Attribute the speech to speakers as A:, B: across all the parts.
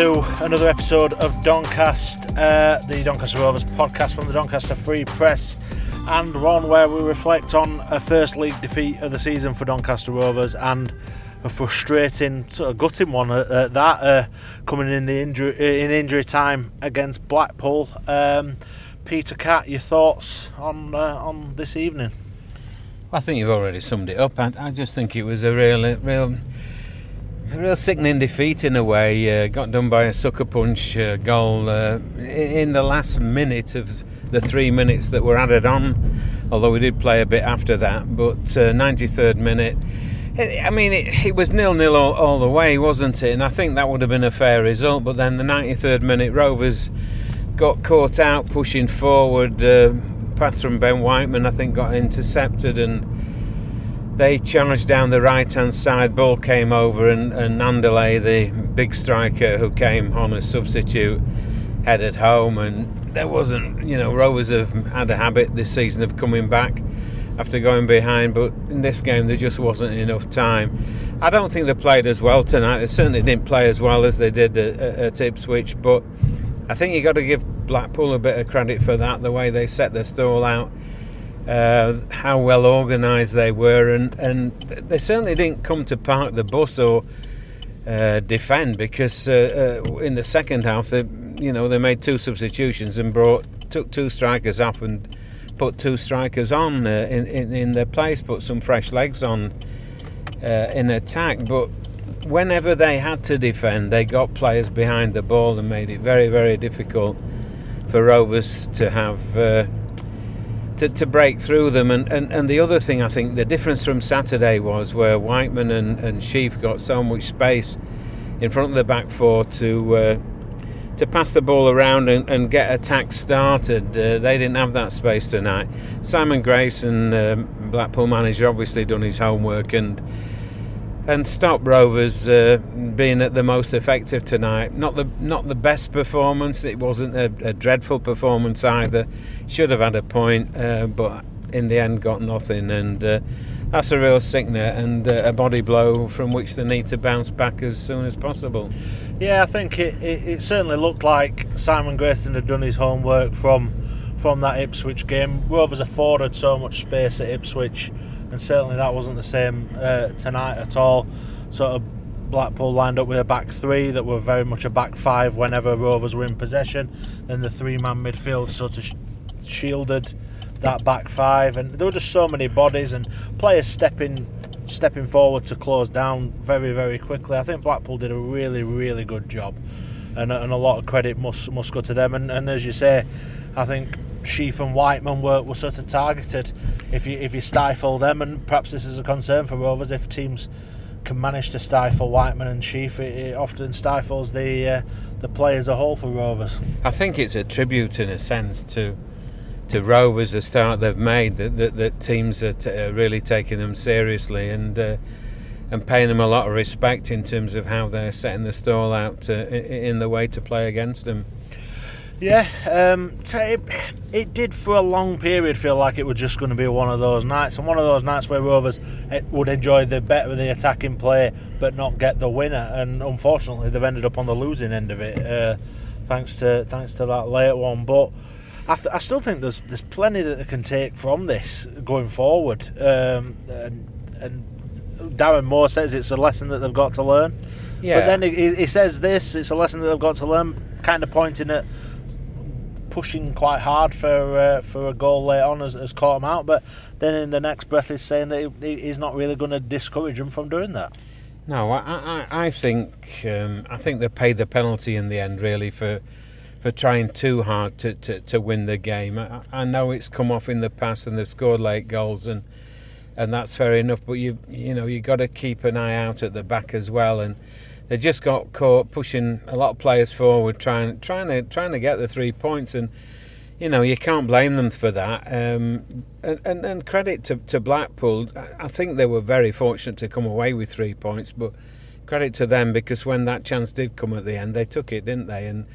A: to another episode of Doncaster, uh, the Doncaster Rovers podcast from the Doncaster Free Press, and one where we reflect on a first league defeat of the season for Doncaster Rovers and a frustrating, sort of gutting one at, at that, uh, coming in the injury uh, in injury time against Blackpool. Um, Peter Cat, your thoughts on uh, on this evening?
B: I think you've already summed it up. I, I just think it was a real, real a real sickening defeat in a way. Uh, got done by a sucker punch uh, goal uh, in the last minute of the three minutes that were added on. Although we did play a bit after that, but 93rd uh, minute. I mean, it, it was nil nil all, all, the way, wasn't it? And I think that would have been a fair result. But then the 93rd minute, Rovers got caught out pushing forward. Uh, pass from Ben Whiteman, I think, got intercepted and they charged down the right hand side. Ball came over, and, and the big striker who came on as substitute, headed home. And there wasn't, you know, Rovers have had a habit this season of coming back after going behind, but in this game there just wasn't enough time. I don't think they played as well tonight. They certainly didn't play as well as they did at, at Ipswich, but I think you've got to give Blackpool a bit of credit for that, the way they set their stall out uh, how well organised they were, and, and they certainly didn't come to park the bus or uh, defend because uh, uh, in the second half, they, you know, they made two substitutions and brought took two strikers off and put two strikers on uh, in, in, in their place, put some fresh legs on uh, in attack, but. Whenever they had to defend, they got players behind the ball and made it very, very difficult for Rovers to have to, to break through them. And, and, and the other thing, I think, the difference from Saturday was where Whiteman and, and Sheaf got so much space in front of the back four to uh, to pass the ball around and, and get attacks started. Uh, they didn't have that space tonight. Simon Grayson, um, Blackpool manager, obviously done his homework and and stop Rovers uh, being at the most effective tonight. Not the not the best performance. It wasn't a, a dreadful performance either. Should have had a point, uh, but in the end got nothing. And uh, that's a real sickener and uh, a body blow from which they need to bounce back as soon as possible.
A: Yeah, I think it, it, it certainly looked like Simon Grayson had done his homework from from that Ipswich game. Rovers afforded so much space at Ipswich and certainly that wasn't the same uh, tonight at all. Sort of Blackpool lined up with a back three that were very much a back five whenever Rovers were in possession. Then the three man midfield sort of sh- shielded that back five, and there were just so many bodies and players stepping stepping forward to close down very very quickly. I think Blackpool did a really really good job, and, and a lot of credit must must go to them. And, and as you say, I think Sheaf and Whiteman were, were sort of targeted. If you if you stifle them, and perhaps this is a concern for Rovers, if teams can manage to stifle Whiteman and Sheaf, it, it often stifles the uh, the play as a whole for Rovers.
B: I think it's a tribute in a sense to to Rovers the start they've made that that, that teams are, t- are, really taking them seriously and. Uh, and paying them a lot of respect in terms of how they're setting the stall out to, in the way to play against them.
A: Yeah, um, it, it, did for a long period feel like it was just going to be one of those nights, and one of those nights where Rovers eh, would enjoy the better of the attacking play, but not get the winner. And unfortunately, they've ended up on the losing end of it, uh, thanks to thanks to that late one. But I, th- I, still think there's there's plenty that they can take from this going forward. Um, and, and Darren Moore says it's a lesson that they've got to learn. Yeah. But then he, he says this: it's a lesson that they've got to learn, kind of pointing at pushing quite hard for uh, for a goal late on has, has, caught him out. But then in the next breath, he's saying that he, he's not really going to discourage him from doing that.
B: No, I, I, I think um, I think they paid the penalty in the end, really, for for trying too hard to, to, to win the game. I, I know it's come off in the past and they've scored late goals and and that's fair enough. But you you know you got to keep an eye out at the back as well and they just got caught pushing a lot of players forward, trying trying to trying to get the three points, and you know you can't blame them for that. Um, and, and, and credit to, to Blackpool, I think they were very fortunate to come away with three points, but credit to them because when that chance did come at the end, they took it, didn't they? And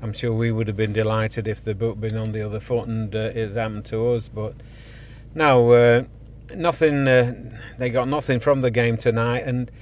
B: I'm sure we would have been delighted if the book been on the other foot and uh, it had happened to us. But no, uh, nothing. Uh, they got nothing from the game tonight, and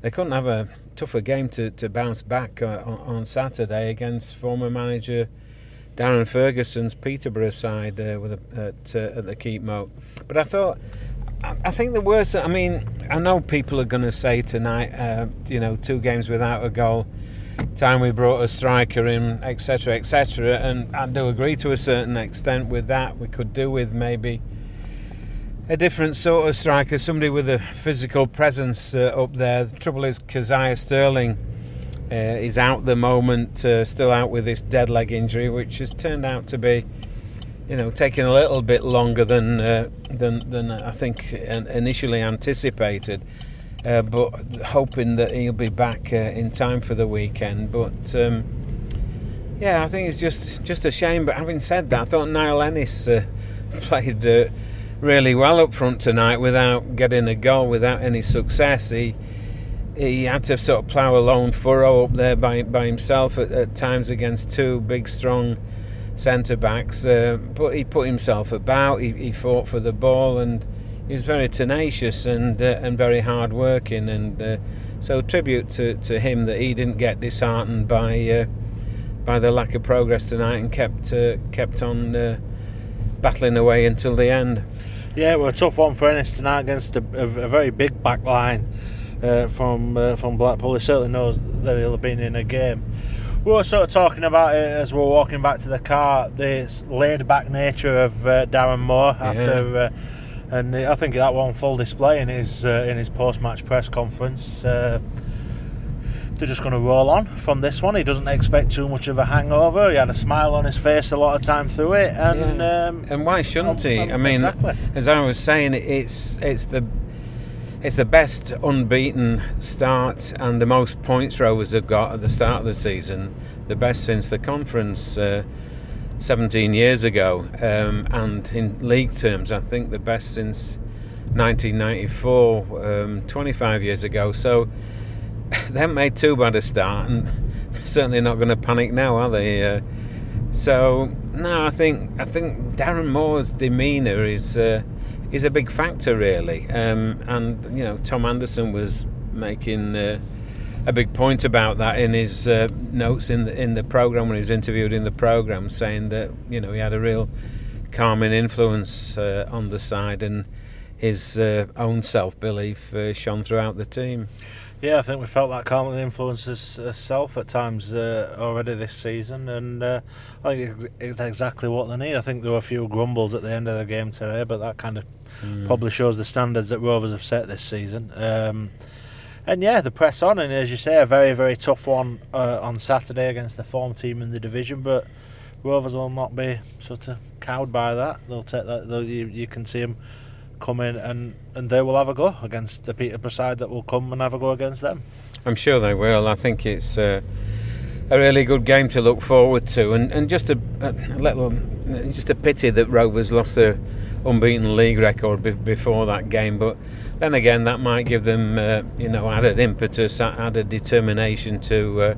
B: they couldn't have a tougher game to, to bounce back uh, on, on Saturday against former manager Darren Ferguson's Peterborough side uh, with a, at, uh, at the Keepmoat. But I thought, I, I think the worst. I mean, I know people are going to say tonight, uh, you know, two games without a goal. Time we brought a striker in, etc., etc., and I do agree to a certain extent with that. We could do with maybe a different sort of striker, somebody with a physical presence uh, up there. The trouble is, Kazaiah Sterling uh, is out the moment, uh, still out with this dead leg injury, which has turned out to be, you know, taking a little bit longer than uh, than than I think initially anticipated. Uh, but hoping that he'll be back uh, in time for the weekend. But um, yeah, I think it's just just a shame. But having said that, I thought Niall Ennis uh, played really well up front tonight without getting a goal, without any success. He he had to sort of plough a lone furrow up there by by himself at, at times against two big, strong centre backs. Uh, but he put himself about. He, he, fought for the ball and he was very tenacious and uh, and very hard working. And uh, so tribute to, to him that he didn't get disheartened by uh, by the lack of progress tonight and kept uh, kept on uh, battling away until the end.
A: Yeah, well, a tough one for Ennis tonight against a, a, a very big back line uh, from uh, from Blackpool. He certainly knows that he'll have been in a game. We were sort of talking about it as we are walking back to the car. This laid back nature of uh, Darren Moore after, yeah. Uh, and I think that one full display in his uh, in his post match press conference. They're just going to roll on from this one. He doesn't expect too much of a hangover. He had a smile on his face a lot of time through it, and yeah. um,
B: and why shouldn't he? I mean, exactly. as I was saying, it's it's the it's the best unbeaten start and the most points Rovers have got at the start of the season, the best since the conference uh, 17 years ago, um, and in league terms, I think the best since 1994, um, 25 years ago. So they haven't made too bad a start, and certainly not going to panic now, are they? Uh, so no, I think I think Darren Moore's demeanour is. Uh, is a big factor, really. Um, and you know, Tom Anderson was making uh, a big point about that in his uh, notes in the in the program when he was interviewed in the program, saying that you know he had a real calming influence uh, on the side, and his uh, own self belief uh, shone throughout the team.
A: Yeah, I think we felt that calming influence herself at times uh, already this season, and uh, I think it's exactly what they need. I think there were a few grumbles at the end of the game today, but that kind of mm. probably shows the standards that Rovers have set this season. Um, and yeah, the press on, and as you say, a very, very tough one uh, on Saturday against the form team in the division, but Rovers will not be sort of cowed by that. They'll take that. They'll, you, you can see them come in and, and they will have a go against the Peterborough side that will come and have a go against them.
B: I'm sure they will. I think it's uh, a really good game to look forward to, and, and just a, a little, just a pity that Rovers lost their unbeaten league record be- before that game. But then again, that might give them, uh, you know, added impetus, added determination to uh,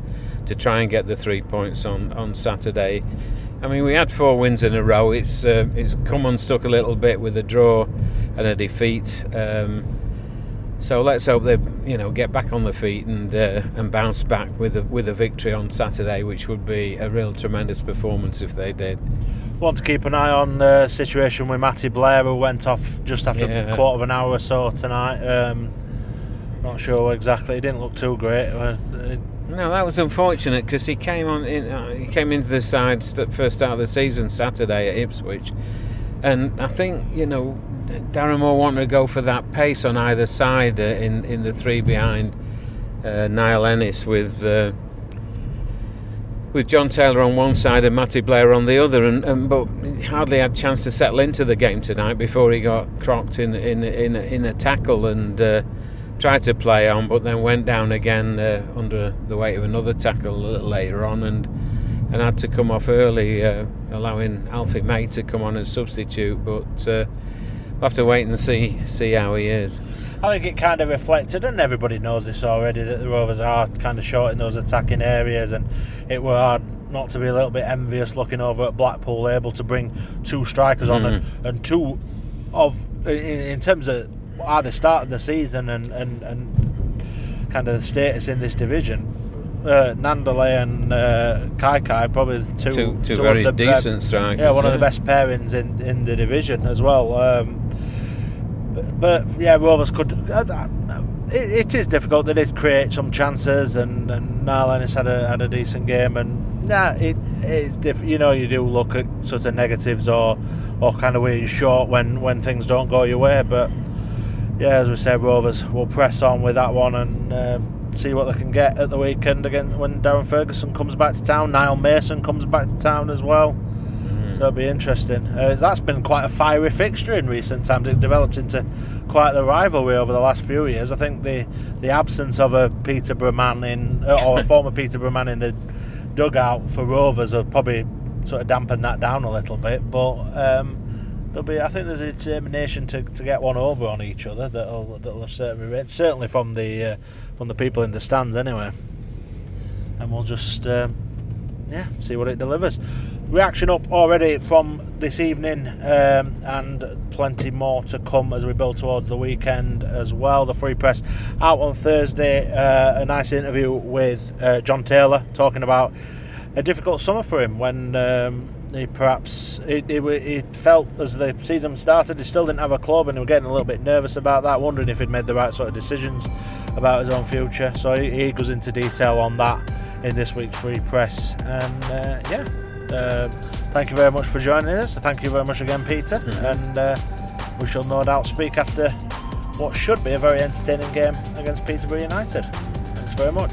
B: to try and get the three points on on Saturday. I mean, we had four wins in a row. It's uh, it's come unstuck a little bit with a draw and a defeat. Um, so let's hope they, you know, get back on the feet and uh, and bounce back with a with a victory on Saturday, which would be a real tremendous performance if they did.
A: Want to keep an eye on the situation with Matty Blair, who went off just after yeah. a quarter of an hour or so tonight. Um, not sure exactly. He didn't look too great.
B: No, that was unfortunate because he came on. In, uh, he came into the side first start of the season Saturday at Ipswich, and I think you know Darren Moore wanted to go for that pace on either side uh, in in the three behind uh, Niall Ennis with. Uh, with Jon Taylor on one side and Matty Blair on the other, and, and but hardly had a chance to settle into the game tonight before he got crocked in in in, in a tackle and uh, tried to play on, but then went down again uh, under the weight of another tackle a little later on, and and had to come off early, uh, allowing Alfie May to come on as substitute. But uh, we'll have to wait and see see how he is.
A: I think it kind of reflected, and everybody knows this already, that the Rovers are kind of short in those attacking areas, and it were hard not to be a little bit envious looking over at Blackpool, able to bring two strikers mm. on and, mm. and two of in, in terms of how they started the season and, and, and kind of the status in this division, uh, Gnanduillet and uh, Kaikai probably the two,
B: Two, two
A: two
B: very
A: of the,
B: decent strikers.
A: yeah, one of the best pairings in, in the division as well. Um, but, but yeah, Rovers could. Uh, uh, it, it is difficult. They did create some chances, and and Ennis had a had a decent game. And yeah, it it's diff- You know, you do look at sort of negatives or or kind of where you're short when when things don't go your way. But yeah, as we said, Rovers will press on with that one and. Um, See what they can get at the weekend again when Darren Ferguson comes back to town. Niall Mason comes back to town as well. So it'll be interesting. Uh, that's been quite a fiery fixture in recent times. It developed into quite the rivalry over the last few years. I think the the absence of a Peterborough man in uh, or a former Peterborough man in the dugout for Rovers have probably sort of dampened that down a little bit. But um, there'll be, I think, there's a determination to, to get one over on each other that'll that'll certainly certainly from the uh, from the people in the stands anyway. And we'll just. Um, yeah, see what it delivers. Reaction up already from this evening, um, and plenty more to come as we build towards the weekend as well. The free press out on Thursday. Uh, a nice interview with uh, Jon Taylor talking about a difficult summer for him when um, he perhaps it, it, it felt as the season started he still didn't have a club and he was getting a little bit nervous about that, wondering if he'd made the right sort of decisions about his own future. So he, he goes into detail on that in this week's free press. And uh, yeah, uh, thank you very much for joining us. Thank you very much again, Peter. And uh, we shall no doubt speak after what should be a very entertaining game against Peterborough United. Thanks very much.